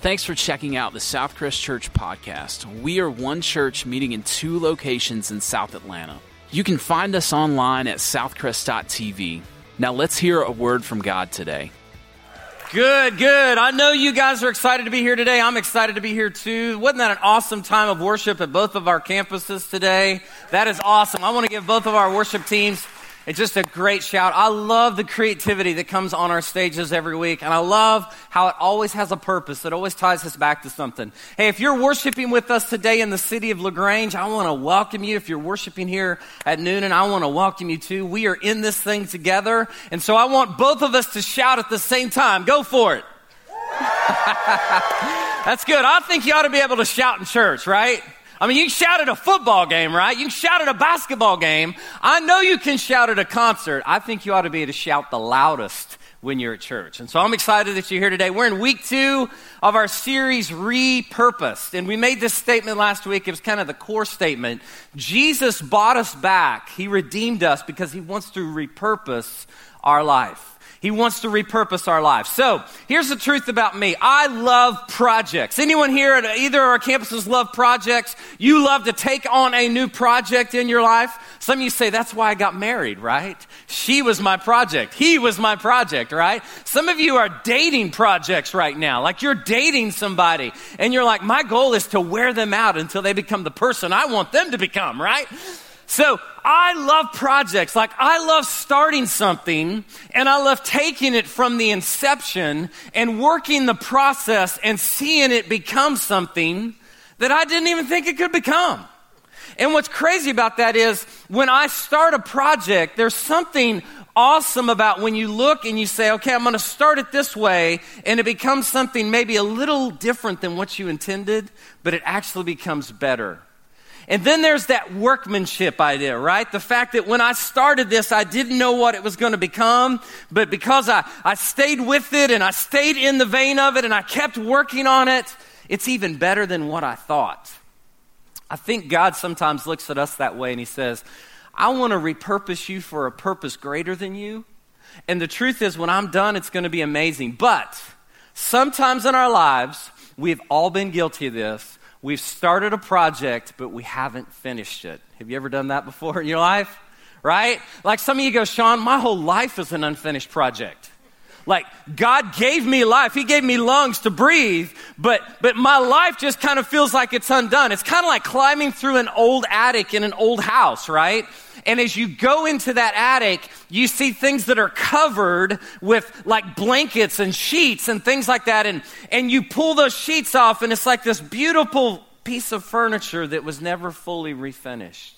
Thanks for checking out the Southcrest Church podcast. We are one church meeting in two locations in South Atlanta. You can find us online at southcrest.tv. Now let's hear a word from God today. Good, good. I know you guys are excited to be here today. I'm excited to be here too. Wasn't that an awesome time of worship at both of our campuses today? That is awesome. I want to give both of our worship teams it's just a great shout. I love the creativity that comes on our stages every week, and I love how it always has a purpose. It always ties us back to something. Hey, if you're worshiping with us today in the city of LaGrange, I want to welcome you. If you're worshiping here at Newnan, and I want to welcome you too. We are in this thing together, and so I want both of us to shout at the same time. Go for it. That's good. I think you ought to be able to shout in church, right? I mean, you can shout at a football game, right? You can shout at a basketball game. I know you can shout at a concert. I think you ought to be able to shout the loudest when you're at church. And so I'm excited that you're here today. We're in week two of our series, Repurposed. And we made this statement last week. It was kind of the core statement. Jesus bought us back. He redeemed us because he wants to repurpose our life. He wants to repurpose our lives. So here's the truth about me. I love projects. Anyone here at either of our campuses love projects? You love to take on a new project in your life? Some of you say, that's why I got married, right? She was my project. He was my project, right? Some of you are dating projects right now. Like you're dating somebody and you're like, my goal is to wear them out until they become the person I want them to become, right? So I love projects. Like I love starting something and I love taking it from the inception and working the process and seeing it become something that I didn't even think it could become. And what's crazy about that is when I start a project, there's something awesome about when you look and you say, okay, I'm going to start it this way, and it becomes something maybe a little different than what you intended, but it actually becomes better. And then there's that workmanship idea, right? The fact that when I started this, I didn't know what it was going to become, but because I, I stayed with it and I stayed in the vein of it and I kept working on it, it's even better than what I thought. I think God sometimes looks at us that way and He says, I want to repurpose you for a purpose greater than you. And the truth is, when I'm done, it's going to be amazing. But sometimes in our lives, we've all been guilty of this We've started a project, but we haven't finished it. Have you ever done that before in your life? Right? Like some of you go, Sean, my whole life is an unfinished project. Like God gave me life. He gave me lungs to breathe, but, but my life just kind of feels like it's undone. It's kind of like climbing through an old attic in an old house, right? And as you go into that attic, you see things that are covered with like blankets and sheets and things like that. And, and you pull those sheets off, and it's like this beautiful piece of furniture that was never fully refinished.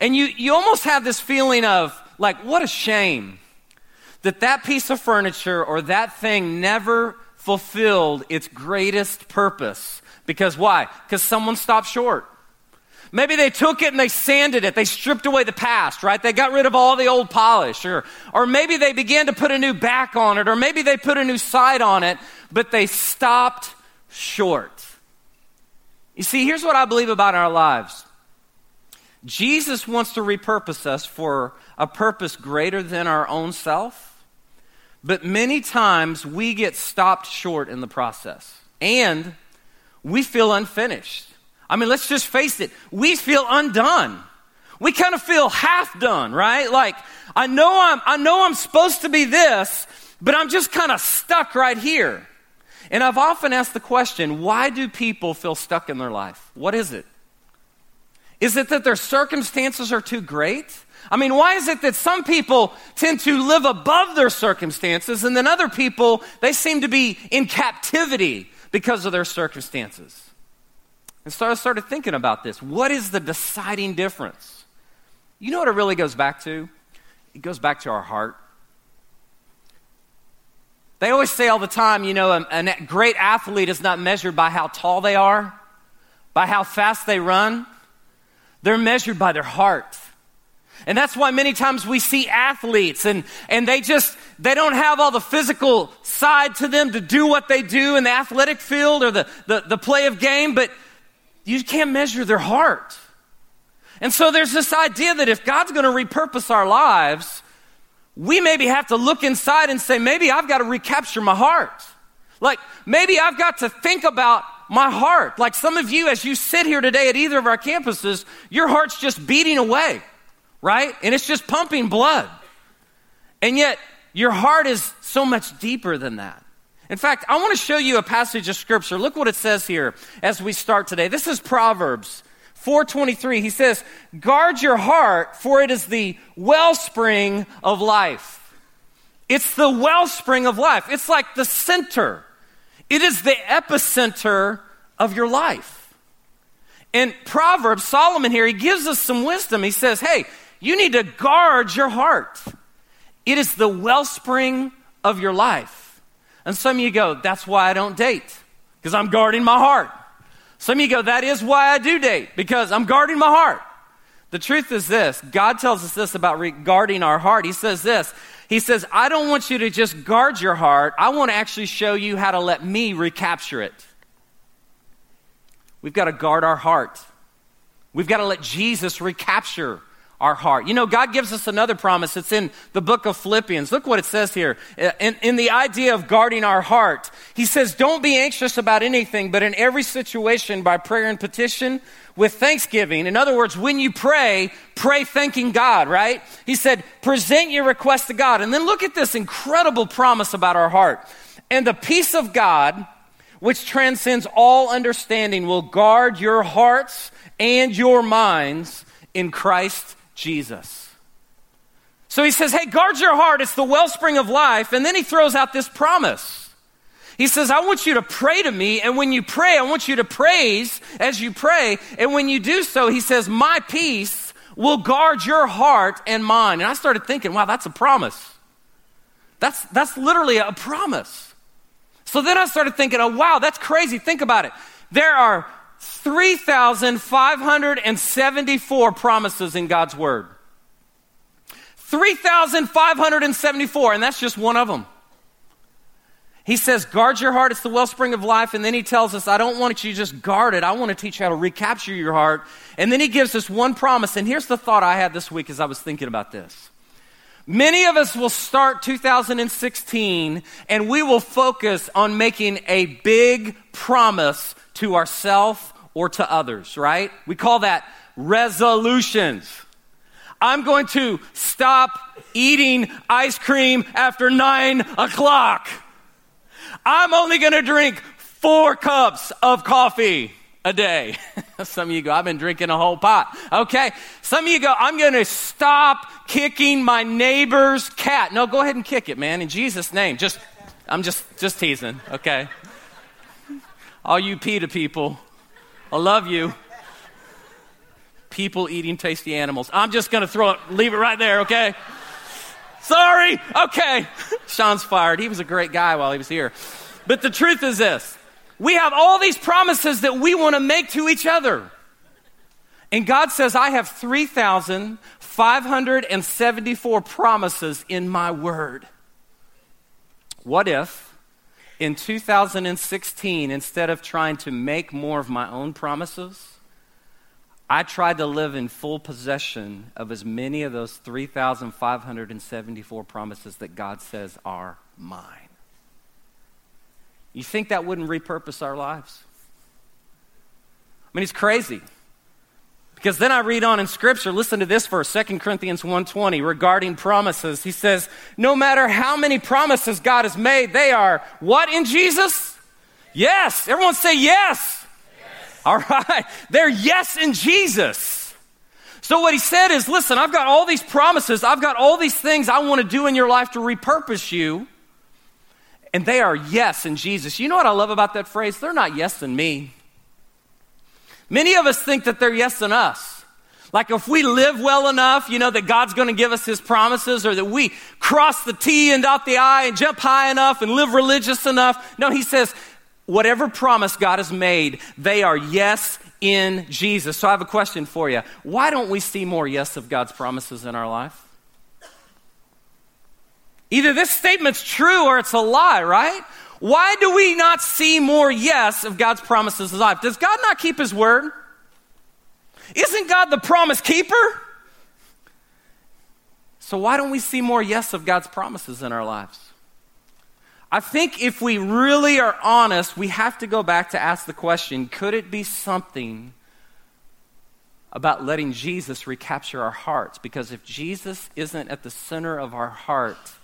And you, you almost have this feeling of like, what a shame that that piece of furniture or that thing never fulfilled its greatest purpose. Because why? Because someone stopped short. Maybe they took it and they sanded it. They stripped away the past, right? They got rid of all the old polish. Or, or maybe they began to put a new back on it. Or maybe they put a new side on it, but they stopped short. You see, here's what I believe about our lives Jesus wants to repurpose us for a purpose greater than our own self. But many times we get stopped short in the process. And we feel unfinished. I mean, let's just face it. We feel undone. We kind of feel half done, right? Like, I know I'm, I know I'm supposed to be this, but I'm just kind of stuck right here. And I've often asked the question, why do people feel stuck in their life? What is it? Is it that their circumstances are too great? I mean, why is it that some people tend to live above their circumstances and then other people, they seem to be in captivity because of their circumstances? And so I started thinking about this. What is the deciding difference? You know what it really goes back to? It goes back to our heart. They always say all the time, you know, a, a great athlete is not measured by how tall they are, by how fast they run. They're measured by their heart. And that's why many times we see athletes and, and they just, they don't have all the physical side to them to do what they do in the athletic field or the, the, the play of game, but you can't measure their heart. And so there's this idea that if God's going to repurpose our lives, we maybe have to look inside and say, maybe I've got to recapture my heart. Like maybe I've got to think about my heart. Like some of you, as you sit here today at either of our campuses, your heart's just beating away, right? And it's just pumping blood. And yet, your heart is so much deeper than that. In fact, I want to show you a passage of scripture. Look what it says here as we start today. This is Proverbs 423. He says, Guard your heart, for it is the wellspring of life. It's the wellspring of life. It's like the center. It is the epicenter of your life. In Proverbs, Solomon here, he gives us some wisdom. He says, Hey, you need to guard your heart. It is the wellspring of your life. And some of you go, That's why I don't date, because I'm guarding my heart. Some of you go, That is why I do date, because I'm guarding my heart. The truth is this God tells us this about guarding our heart. He says this he says, I don't want you to just guard your heart. I want to actually show you how to let me recapture it. We've got to guard our heart. We've got to let Jesus recapture our heart. You know, God gives us another promise. It's in the book of Philippians. Look what it says here. Uh, in, in, the idea of guarding our heart, He says, Don't be anxious about anything, but in every situation, by prayer and petition, with thanksgiving. In other words, when you pray, pray thanking God, right? He said, Present your request to God. And then look at this incredible promise about our heart. And the peace of God, which transcends all understanding, will guard your hearts and your minds in Christ Jesus. So he says, Hey, guard your heart. It's the wellspring of life. And then he throws out this promise. He says, I want you to pray to me. And when you pray, I want you to praise as you pray. And when you do so, he says, My peace will guard your heart and mind. And I started thinking, wow, that's a promise. That's, that's literally a promise. So then I started thinking, oh, wow, that's crazy. Think about it. There are 3,574 promises in God's Word. 3,574, and that's just one of them. He says, guard your heart, it's the wellspring of life. And then he tells us, I don't want you to just guard it. I want to teach you how to recapture your heart. And then he gives us one promise. And here's the thought I had this week as I was thinking about this. Many of us will start 2016 and we will focus on making a big promise to ourselves or to others, right? We call that resolutions. I'm going to stop eating ice cream after nine o'clock. I'm only going to drink four cups of coffee a day. Some of you go, I've been drinking a whole pot. Okay. Some of you go, I'm going to stop kicking my neighbor's cat. No, go ahead and kick it, man, in Jesus' name. Just, I'm just, just teasing. Okay. All you PETA people, I love you. People eating tasty animals. I'm just going to throw it, leave it right there, okay? Sorry. Okay. Sean's fired. He was a great guy while he was here. But the truth is this we have all these promises that we want to make to each other. And God says, I have 3,574 promises in my word. What if in 2016, instead of trying to make more of my own promises, I tried to live in full possession of as many of those 3,574 promises that God says are mine. You think that wouldn't repurpose our lives? I mean, it's crazy. Because then I read on in scripture, listen to this verse, 2 Corinthians 1:20 regarding promises. He says, "No matter how many promises God has made, they are what in Jesus? Yes. Everyone say yes. All right. They're yes in Jesus. So what he said is, listen, I've got all these promises. I've got all these things I want to do in your life to repurpose you. And they are yes in Jesus. You know what I love about that phrase? They're not yes in me. Many of us think that they're yes in us. Like if we live well enough, you know, that God's going to give us his promises or that we cross the T and dot the I and jump high enough and live religious enough. No, he says, whatever promise God has made, they are yes in Jesus. So I have a question for you. Why don't we see more yes of God's promises in our life? Either this statement's true or it's a lie, right? Why do we not see more yes of God's promises in life? Does God not keep his word? Isn't God the promise keeper? So why don't we see more yes of God's promises in our lives? I think if we really are honest, we have to go back to ask the question could it be something about letting Jesus recapture our hearts? Because if Jesus isn't at the center of our heart,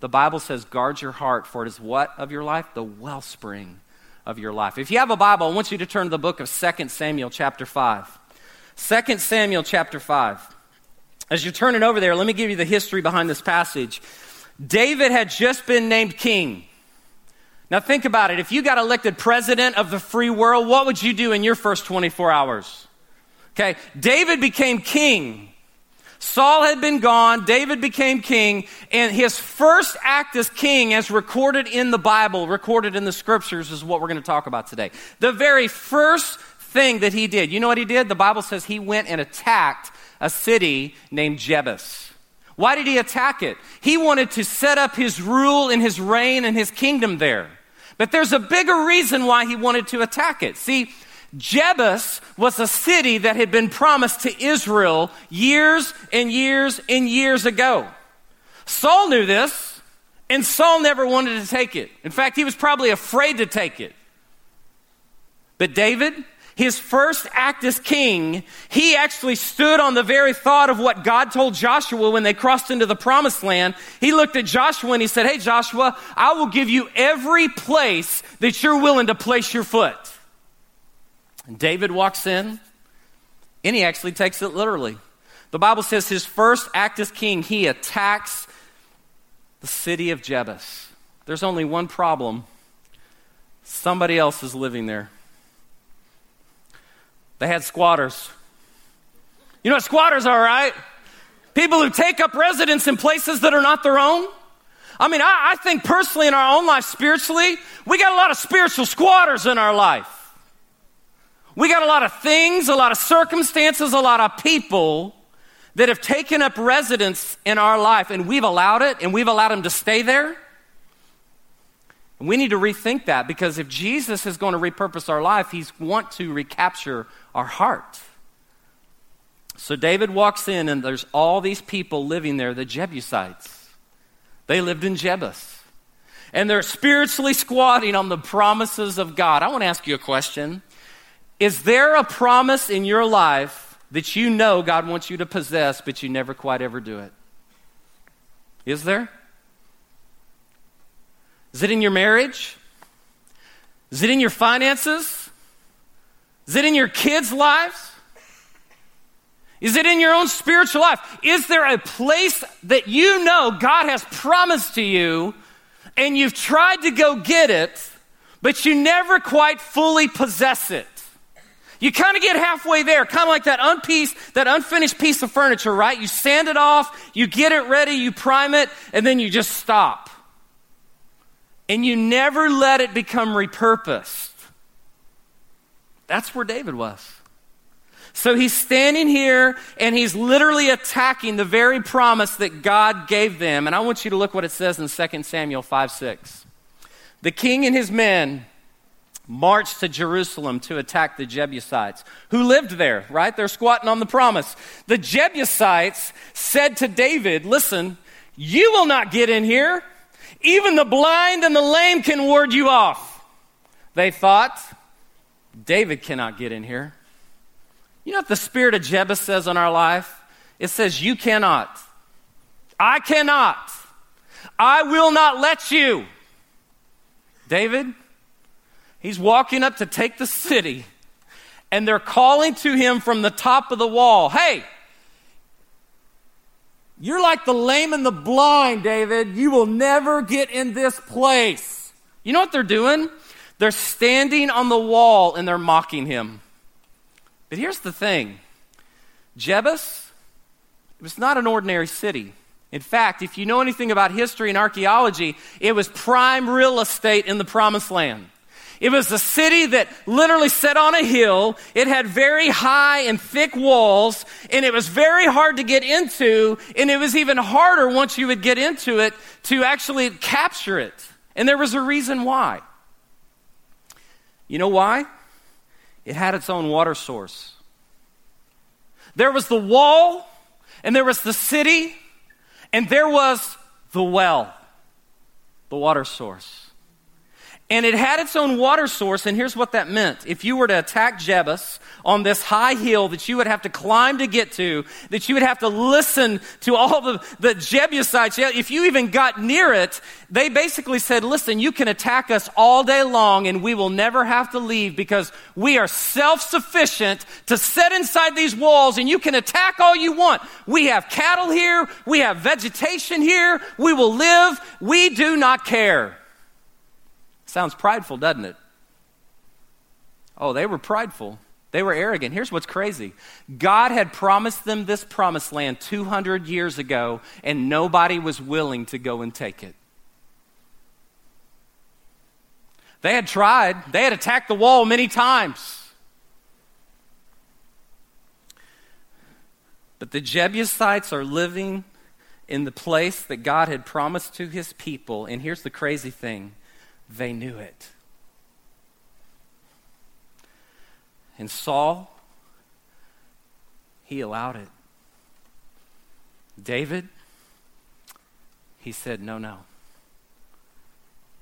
the Bible says, guard your heart, for it is what of your life? The wellspring of your life. If you have a Bible, I want you to turn to the book of 2 Samuel, chapter 5. 2 Samuel, chapter 5. As you're turning over there, let me give you the history behind this passage. David had just been named king. Now, think about it. If you got elected president of the free world, what would you do in your first 24 hours? Okay, David became king. Saul had been gone, David became king, and his first act as king, as recorded in the Bible, recorded in the scriptures, is what we're going to talk about today. The very first thing that he did, you know what he did? The Bible says he went and attacked a city named Jebus. Why did he attack it? He wanted to set up his rule and his reign and his kingdom there. But there's a bigger reason why he wanted to attack it. See, Jebus was a city that had been promised to Israel years and years and years ago. Saul knew this, and Saul never wanted to take it. In fact, he was probably afraid to take it. But David, his first act as king, he actually stood on the very thought of what God told Joshua when they crossed into the promised land. He looked at Joshua and he said, Hey, Joshua, I will give you every place that you're willing to place your foot. And David walks in and he actually takes it literally. The Bible says his first act as king, he attacks the city of Jebus. There's only one problem somebody else is living there. They had squatters. You know what squatters are, right? People who take up residence in places that are not their own. I mean, I, I, think personally in our own life, spiritually, we got a lot of spiritual squatters in our life. We got a lot of things, a lot of circumstances, a lot of people that have taken up residence in our life, and we've allowed it, and we've allowed them to stay there. And we need to rethink that because if Jesus is going to repurpose our life, he's want to recapture our heart. So David walks in, and there's all these people living there, the Jebusites. They lived in Jebus. And they're spiritually squatting on the promises of God. I want to ask you a question. Is there a promise in your life that you know God wants you to possess, but you never quite ever do it? Is there? Is it in your marriage? Is it in your finances? Is it in your kids' lives? Is it in your own spiritual life? Is there a place that you know God has promised to you and you've tried to go get it, but you never quite fully possess it? You kind of get halfway there, kind of like that unpiece, that unfinished piece of furniture, right? You sand it off, you get it ready, you prime it, and then you just stop. And you never let it become repurposed. That's where David was. So he's standing here and he's literally attacking the very promise that God gave them. And I want you to look what it says in 2 Samuel 5 6. The king and his men marched to Jerusalem to attack the Jebusites who lived there, right? They're squatting on the promise. The Jebusites said to David, Listen, you will not get in here. Even the blind and the lame can ward you off. They thought, David cannot get in here. You know what the spirit of Jebus says on our life? It says, You cannot. I cannot. I will not let you. David, he's walking up to take the city, and they're calling to him from the top of the wall Hey, you're like the lame and the blind, David. You will never get in this place. You know what they're doing? They're standing on the wall and they're mocking him. But here's the thing Jebus, it was not an ordinary city. In fact, if you know anything about history and archaeology, it was prime real estate in the promised land. It was a city that literally sat on a hill. It had very high and thick walls, and it was very hard to get into, and it was even harder once you would get into it to actually capture it. And there was a reason why. You know why? It had its own water source. There was the wall, and there was the city, and there was the well, the water source. And it had its own water source, and here's what that meant. If you were to attack Jebus on this high hill that you would have to climb to get to, that you would have to listen to all the, the Jebusites, if you even got near it, they basically said, listen, you can attack us all day long and we will never have to leave because we are self-sufficient to set inside these walls and you can attack all you want. We have cattle here. We have vegetation here. We will live. We do not care. Sounds prideful, doesn't it? Oh, they were prideful. They were arrogant. Here's what's crazy God had promised them this promised land 200 years ago, and nobody was willing to go and take it. They had tried, they had attacked the wall many times. But the Jebusites are living in the place that God had promised to his people. And here's the crazy thing they knew it. And Saul, he allowed it. David, he said, No, no.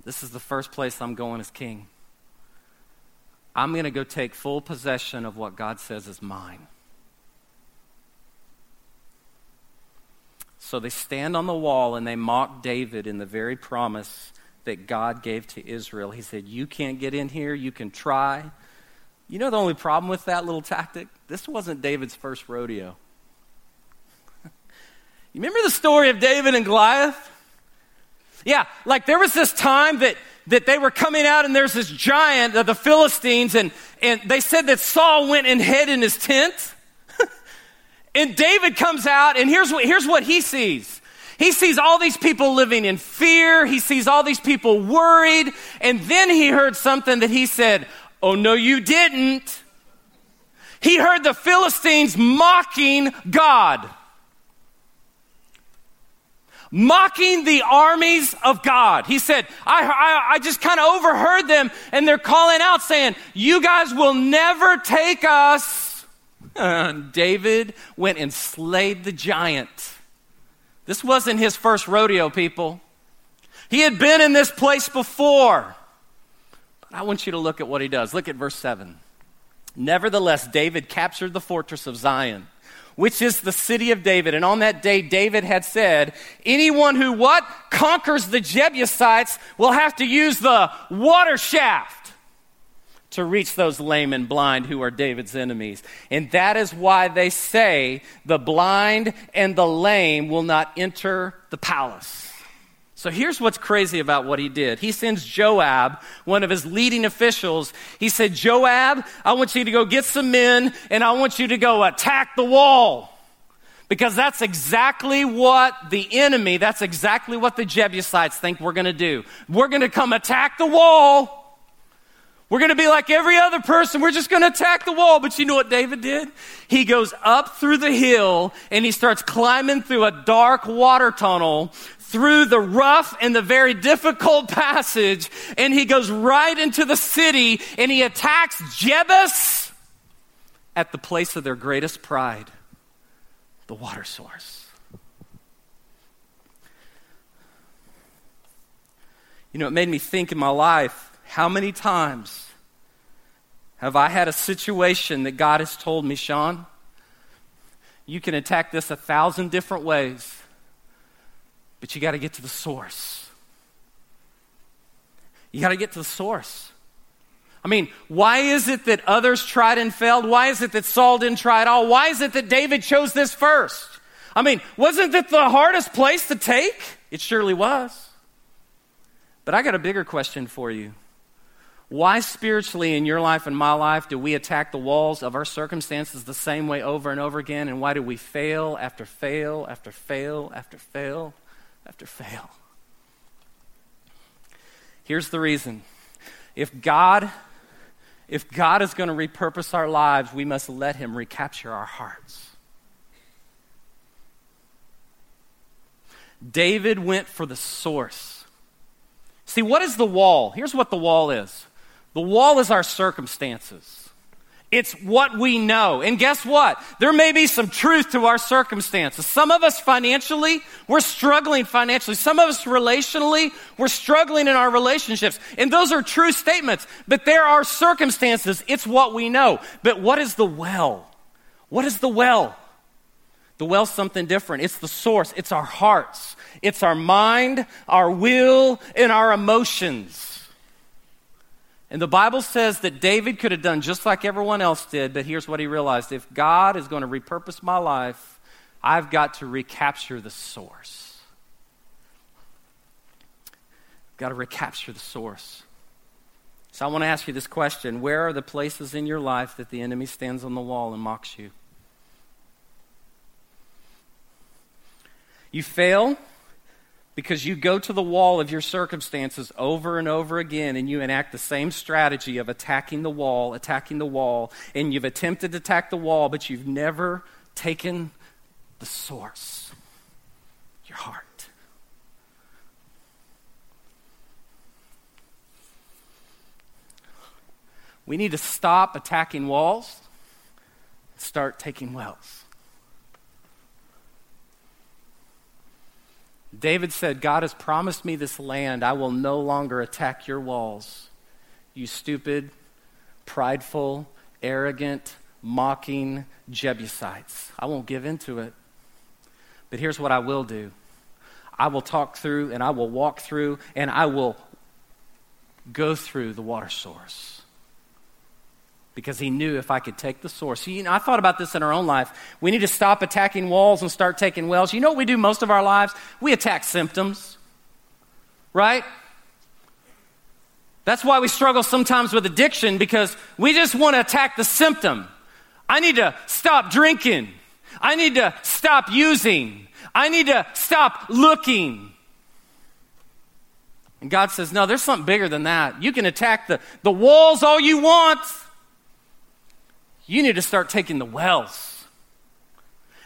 This is the first place I'm going as king. I'm going to go take full possession of what God says is mine. So they stand on the wall and they mock David in the very promise that God gave to Israel. He said, You can't get in here, you can try. You know the only problem with that little tactic? This wasn't David's first rodeo. you remember the story of David and Goliath? Yeah, like there was this time that, that they were coming out and there's this giant of the Philistines, and, and they said that Saul went and hid in his tent. and David comes out, and here's what, here's what he sees he sees all these people living in fear. He sees all these people worried. And then he heard something that he said, Oh, no, you didn't. He heard the Philistines mocking God. Mocking the armies of God. He said, I, I, I just kind of overheard them and they're calling out saying, You guys will never take us. And David went and slayed the giant. This wasn't his first rodeo, people. He had been in this place before. But I want you to look at what he does. Look at verse 7. Nevertheless, David captured the fortress of Zion, which is the city of David. And on that day, David had said, anyone who what? Conquers the Jebusites will have to use the water shaft to reach those lame and blind who are David's enemies. And that is why they say the blind and the lame will not enter the palace. So here's what's crazy about what he did. He sends Joab, one of his leading officials. He said, Joab, I want you to go get some men and I want you to go attack the wall. Because that's exactly what the enemy, that's exactly what the Jebusites think we're going to do. We're going to come attack the wall we're going to be like every other person. We're just going to attack the wall. But you know what David did? He goes up through the hill and he starts climbing through a dark water tunnel through the rough and the very difficult passage. And he goes right into the city and he attacks Jebus at the place of their greatest pride, the water source. You know, it made me think in my life how many times have I had a situation that God has told me, Sean, you can attack this a thousand different ways, but you got to get to the source. You got to get to the source. I mean, why is it that others tried and failed? Why is it that Saul didn't try at all? Why is it that David chose this first? I mean, wasn't it the hardest place to take? It surely was. But I got a bigger question for you. Why spiritually in your life and my life do we attack the walls of our circumstances the same way over and over again? And why do we fail after fail after fail after fail after fail? Here's the reason. If God if God is going to repurpose our lives, we must let him recapture our hearts. David went for the source. See, what is the wall? Here's what the wall is the wall is our circumstances. It's what we know. And guess what? There may be some truth to our circumstances. Some of us financially, we're struggling financially. Some of us relationally, we're struggling in our relationships. And those are true statements. But there are circumstances. It's what we know. But what is the well? What is the well? The well's something different. It's the source. It's our hearts. It's our mind, our will, and our emotions. And the Bible says that David could have done just like everyone else did, but here's what he realized if God is going to repurpose my life, I've got to recapture the source. I've got to recapture the source. So I want to ask you this question Where are the places in your life that the enemy stands on the wall and mocks you? You fail because you go to the wall of your circumstances over and over again and you enact the same strategy of attacking the wall, attacking the wall, and you've attempted to attack the wall, but you've never taken the source your heart. We need to stop attacking walls, start taking wells. David said, God has promised me this land. I will no longer attack your walls. You stupid, prideful, arrogant, mocking Jebusites. I won't give in to it. But here's what I will do I will talk through and I will walk through and I will go through the water source because he knew if I could take the source. You know, I thought about this in our own life. We need to stop attacking walls and start taking wells. You know what we do most of our lives? We attack symptoms, right? That's why we struggle sometimes with addiction because we just want to attack the symptom. I need to stop drinking. I need to stop using. I need to stop looking. And God says, No, there's something bigger than that. You can attack the, the walls all you want. You need to start taking the wells.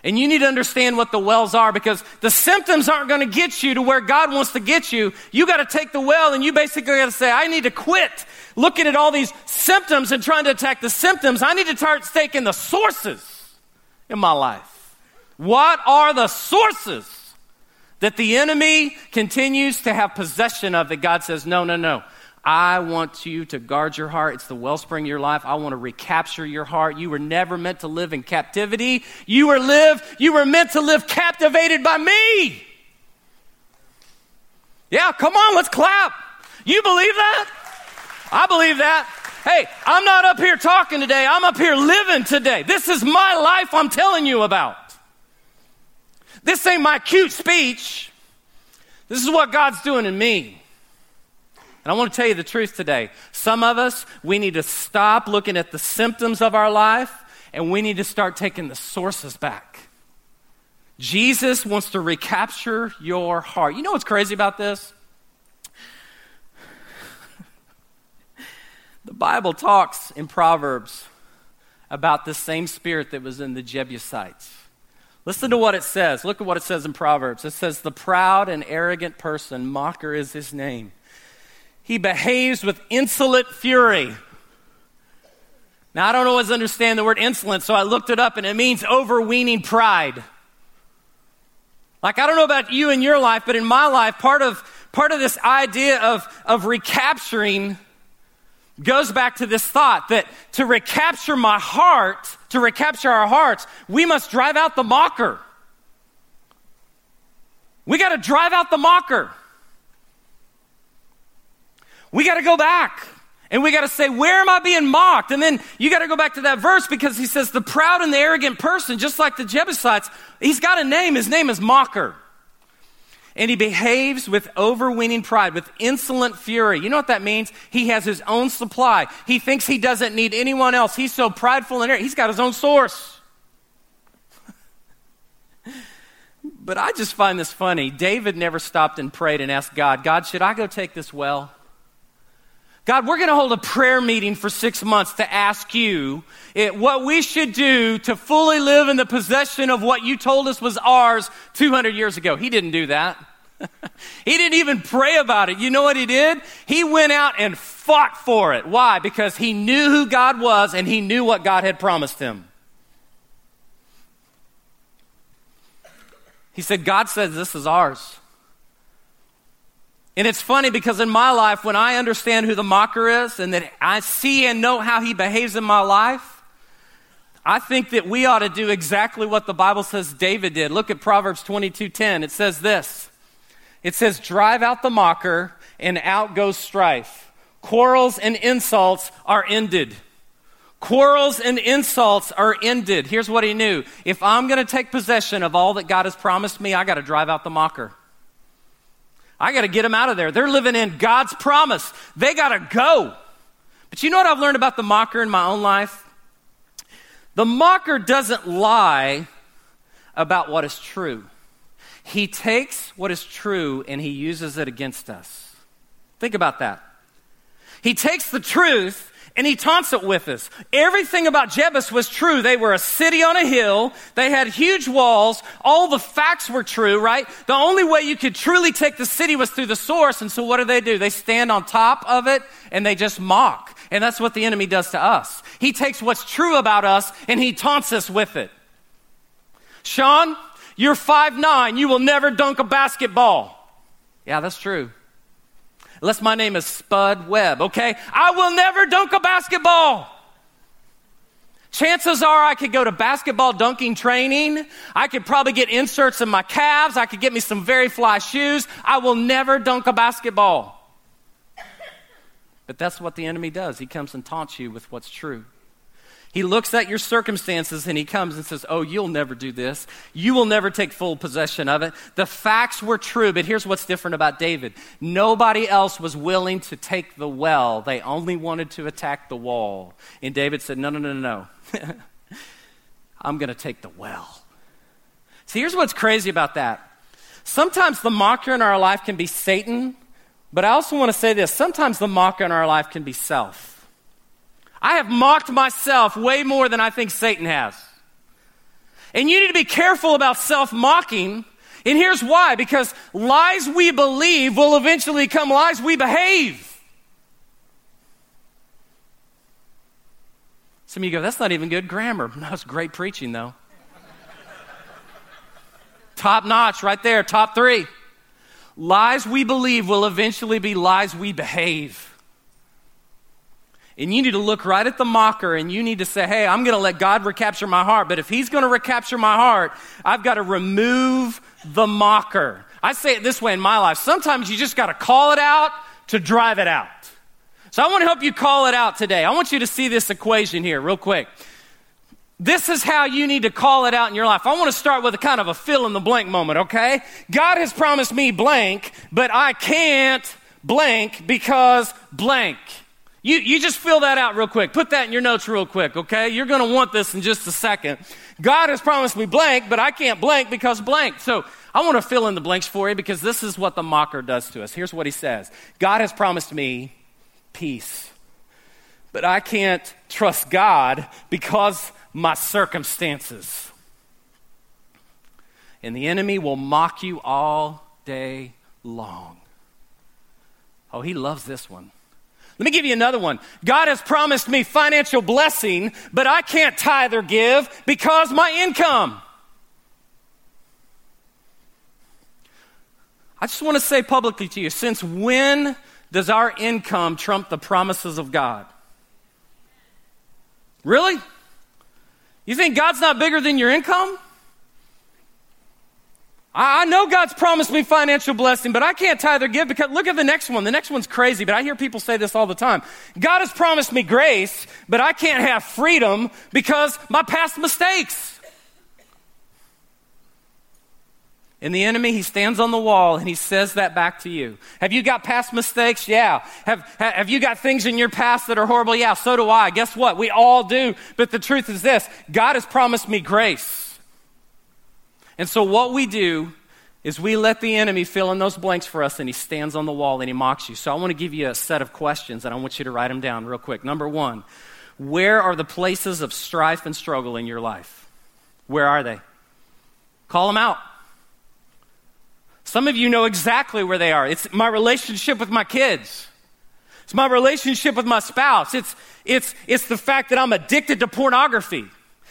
And you need to understand what the wells are because the symptoms aren't going to get you to where God wants to get you. You got to take the well and you basically got to say, I need to quit looking at all these symptoms and trying to attack the symptoms. I need to start taking the sources in my life. What are the sources that the enemy continues to have possession of that God says, no, no, no. I want you to guard your heart. It's the wellspring of your life. I want to recapture your heart. You were never meant to live in captivity. You were live, you were meant to live captivated by me. Yeah, come on, let's clap. You believe that? I believe that. Hey, I'm not up here talking today. I'm up here living today. This is my life I'm telling you about. This ain't my cute speech. This is what God's doing in me. And I want to tell you the truth today. Some of us, we need to stop looking at the symptoms of our life and we need to start taking the sources back. Jesus wants to recapture your heart. You know what's crazy about this? the Bible talks in Proverbs about the same spirit that was in the Jebusites. Listen to what it says. Look at what it says in Proverbs. It says, The proud and arrogant person, mocker is his name he behaves with insolent fury. Now, I don't always understand the word insolent, so I looked it up and it means overweening pride. Like, I don't know about you in your life, but in my life, part of, part of this idea of, of recapturing goes back to this thought that to recapture my heart, to recapture our hearts, we must drive out the mocker. We got to drive out the mocker. We got to go back. And we got to say, where am I being mocked? And then you got to go back to that verse because he says, the proud and the arrogant person, just like the Jebusites, he's got a name. His name is Mocker. And he behaves with overweening pride, with insolent fury. You know what that means? He has his own supply. He thinks he doesn't need anyone else. He's so prideful and arrogant. He's got his own source. but I just find this funny. David never stopped and prayed and asked God, God, should I go take this well? God, we're going to hold a prayer meeting for six months to ask you it, what we should do to fully live in the possession of what you told us was ours 200 years ago. He didn't do that. he didn't even pray about it. You know what he did? He went out and fought for it. Why? Because he knew who God was and he knew what God had promised him. He said, God says this is ours. And it's funny because in my life, when I understand who the mocker is and that I see and know how he behaves in my life, I think that we ought to do exactly what the Bible says David did. Look at Proverbs 22:10. It says this. It says, "Drive out the mocker, and out goes strife. Quarrels and insults are ended." Quarrels and insults are ended. Here's what he knew. If I'm going to take possession of all that God has promised me, I got to drive out the mocker. I got to get them out of there. They're living in God's promise. They got to go. But you know what I've learned about the mocker in my own life? The mocker doesn't lie about what is true. He takes what is true and he uses it against us. Think about that. He takes the truth and he taunts it with us. Everything about Jebus was true. They were a city on a hill. They had huge walls. All the facts were true, right? The only way you could truly take the city was through the source. And so what do they do? They stand on top of it and they just mock. And that's what the enemy does to us. He takes what's true about us and he taunts us with it. Sean, you're five nine. You will never dunk a basketball. Yeah, that's true unless my name is Spud Webb, okay? I will never dunk a basketball. Chances are I could go to basketball dunking training. I could probably get inserts in my calves. I could get me some very fly shoes. I will never dunk a basketball. But that's what the enemy does. He comes and taunts you with what's true. He looks at your circumstances and he comes and says, Oh, you'll never do this. You will never take full possession of it. The facts were true, but here's what's different about David nobody else was willing to take the well, they only wanted to attack the wall. And David said, No, no, no, no, no. I'm going to take the well. See, here's what's crazy about that. Sometimes the mocker in our life can be Satan, but I also want to say this sometimes the mocker in our life can be self. I have mocked myself way more than I think Satan has. And you need to be careful about self mocking. And here's why because lies we believe will eventually become lies we behave. Some of you go, that's not even good grammar. That's great preaching, though. top notch, right there, top three. Lies we believe will eventually be lies we behave. And you need to look right at the mocker and you need to say, hey, I'm going to let God recapture my heart. But if he's going to recapture my heart, I've got to remove the mocker. I say it this way in my life. Sometimes you just got to call it out to drive it out. So I want to help you call it out today. I want you to see this equation here, real quick. This is how you need to call it out in your life. I want to start with a kind of a fill in the blank moment, okay? God has promised me blank, but I can't blank because blank. You, you just fill that out real quick. Put that in your notes real quick, okay? You're going to want this in just a second. God has promised me blank, but I can't blank because blank. So I want to fill in the blanks for you because this is what the mocker does to us. Here's what he says God has promised me peace, but I can't trust God because my circumstances. And the enemy will mock you all day long. Oh, he loves this one. Let me give you another one. God has promised me financial blessing, but I can't tithe or give because my income. I just want to say publicly to you since when does our income trump the promises of God? Really? You think God's not bigger than your income? I know God's promised me financial blessing, but I can't tithe or give because look at the next one. The next one's crazy, but I hear people say this all the time. God has promised me grace, but I can't have freedom because my past mistakes. And the enemy, he stands on the wall and he says that back to you. Have you got past mistakes? Yeah. Have, have you got things in your past that are horrible? Yeah, so do I. Guess what? We all do. But the truth is this God has promised me grace. And so, what we do is we let the enemy fill in those blanks for us, and he stands on the wall and he mocks you. So, I want to give you a set of questions, and I want you to write them down real quick. Number one, where are the places of strife and struggle in your life? Where are they? Call them out. Some of you know exactly where they are. It's my relationship with my kids. It's my relationship with my spouse. It's, it's, it's the fact that I'm addicted to pornography.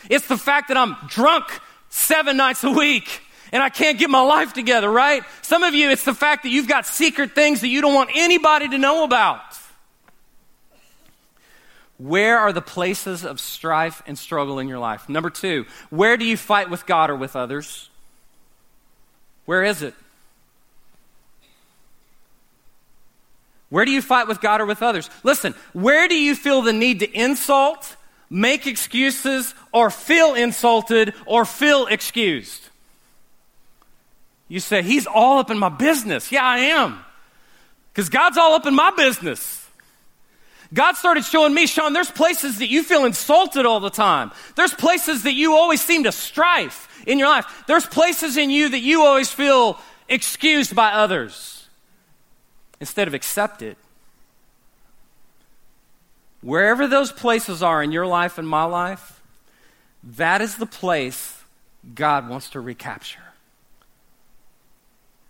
It's the fact that I'm drunk seven nights a week and I can't get my life together, right? Some of you, it's the fact that you've got secret things that you don't want anybody to know about. Where are the places of strife and struggle in your life? Number two, where do you fight with God or with others? Where is it? Where do you fight with God or with others? Listen, where do you feel the need to insult, make excuses, or feel insulted or feel excused? You say, He's all up in my business. Yeah, I am. Because God's all up in my business. God started showing me, Sean, there's places that you feel insulted all the time. There's places that you always seem to strife in your life. There's places in you that you always feel excused by others instead of accepted. Wherever those places are in your life and my life, that is the place God wants to recapture.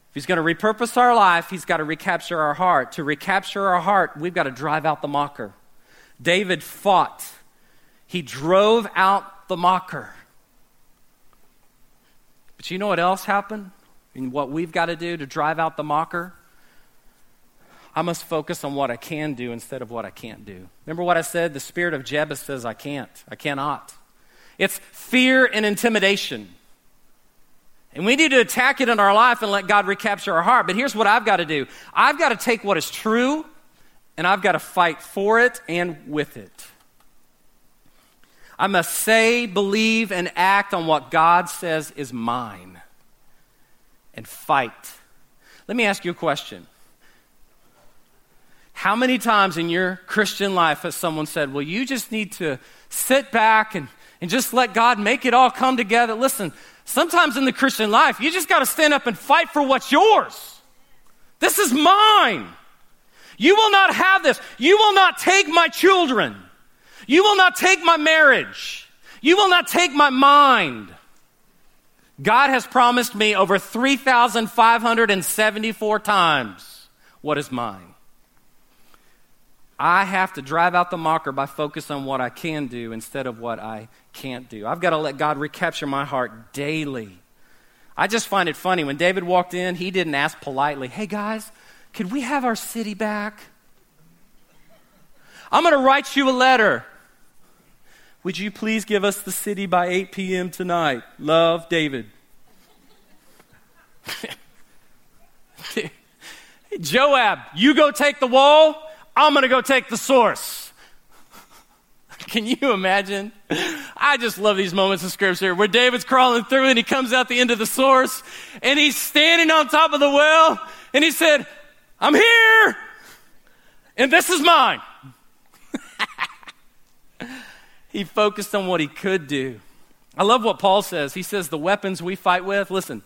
If he's going to repurpose our life, he's got to recapture our heart. To recapture our heart, we've got to drive out the mocker. David fought, he drove out the mocker. But you know what else happened? And what we've got to do to drive out the mocker? I must focus on what I can do instead of what I can't do. Remember what I said? The spirit of Jebus says, I can't, I cannot. It's fear and intimidation. And we need to attack it in our life and let God recapture our heart. But here's what I've got to do I've got to take what is true and I've got to fight for it and with it. I must say, believe, and act on what God says is mine and fight. Let me ask you a question. How many times in your Christian life has someone said, Well, you just need to sit back and, and just let God make it all come together? Listen, Sometimes in the Christian life, you just got to stand up and fight for what's yours. This is mine. You will not have this. You will not take my children. You will not take my marriage. You will not take my mind. God has promised me over 3,574 times what is mine. I have to drive out the mocker by focus on what I can do instead of what I can't do. I've got to let God recapture my heart daily. I just find it funny. When David walked in, he didn't ask politely, Hey guys, could we have our city back? I'm going to write you a letter. Would you please give us the city by 8 p.m. tonight? Love, David. Joab, you go take the wall. I'm going to go take the source. Can you imagine? I just love these moments of scripture where David's crawling through and he comes out the end of the source and he's standing on top of the well and he said, I'm here and this is mine. he focused on what he could do. I love what Paul says. He says, The weapons we fight with, listen,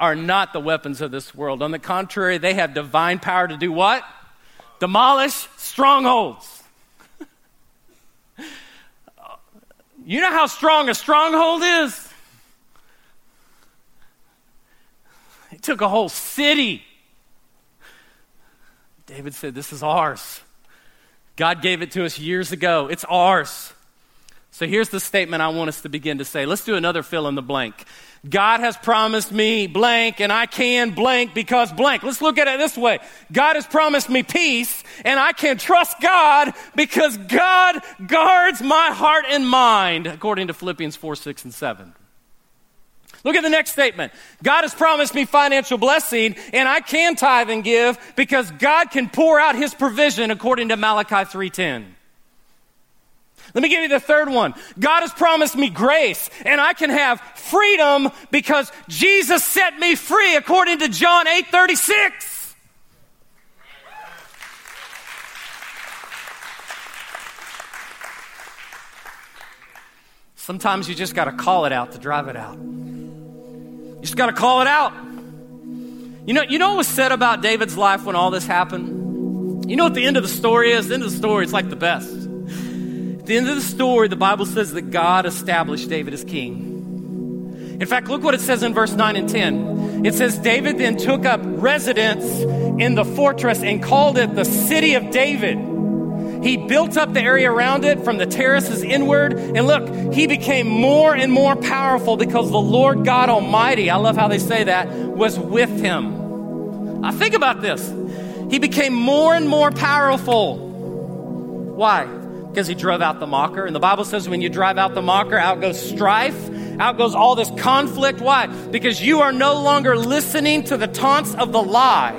are not the weapons of this world. On the contrary, they have divine power to do what? Demolish strongholds. you know how strong a stronghold is? It took a whole city. David said, This is ours. God gave it to us years ago. It's ours. So here's the statement I want us to begin to say. Let's do another fill in the blank. God has promised me blank and I can blank because blank. Let's look at it this way. God has promised me peace and I can trust God because God guards my heart and mind according to Philippians 4, 6, and 7. Look at the next statement. God has promised me financial blessing and I can tithe and give because God can pour out his provision according to Malachi 3:10. Let me give you the third one. God has promised me grace, and I can have freedom because Jesus set me free according to John 8 36. Sometimes you just got to call it out to drive it out. You just got to call it out. You know, you know what was said about David's life when all this happened? You know what the end of the story is? The end of the story, it's like the best the end of the story, the Bible says that God established David as king. In fact, look what it says in verse 9 and 10. It says, David then took up residence in the fortress and called it the city of David. He built up the area around it from the terraces inward. And look, he became more and more powerful because the Lord God Almighty, I love how they say that, was with him. I think about this. He became more and more powerful. Why? Because he drove out the mocker. And the Bible says when you drive out the mocker, out goes strife out goes all this conflict. Why? Because you are no longer listening to the taunts of the lie.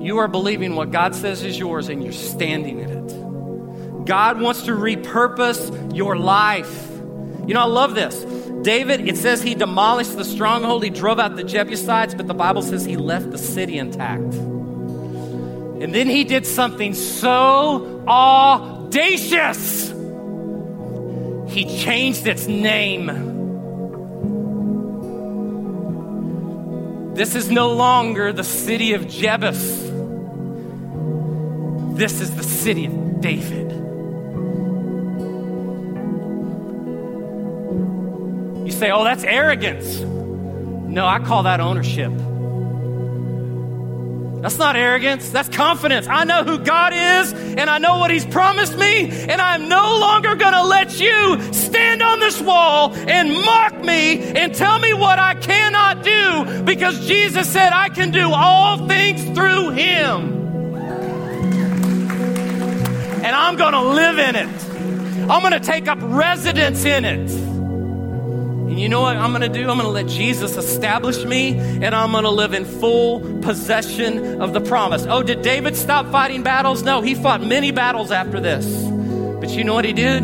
You are believing what God says is yours and you're standing in it. God wants to repurpose your life. You know, I love this. David, it says he demolished the stronghold, he drove out the Jebusites, but the Bible says he left the city intact. And then he did something so audacious he changed its name. This is no longer the city of Jebus. This is the city of David. You say, oh, that's arrogance. No, I call that ownership. That's not arrogance, that's confidence. I know who God is and I know what He's promised me, and I'm no longer going to let you stand on this wall and mock me and tell me what I cannot do because Jesus said I can do all things through Him. And I'm going to live in it, I'm going to take up residence in it. And you know what I'm going to do? I'm going to let Jesus establish me, and I'm going to live in full possession of the promise. Oh, did David stop fighting battles? No, he fought many battles after this. But you know what he did?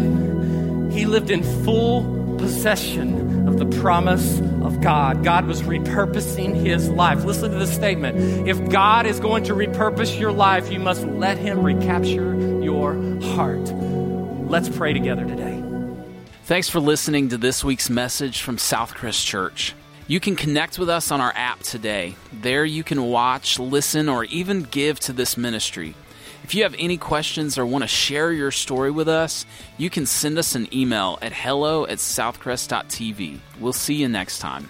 He lived in full possession of the promise of God. God was repurposing his life. Listen to this statement. If God is going to repurpose your life, you must let him recapture your heart. Let's pray together today. Thanks for listening to this week's message from Southcrest Church. You can connect with us on our app today. There you can watch, listen, or even give to this ministry. If you have any questions or want to share your story with us, you can send us an email at hello at southcrest.tv. We'll see you next time.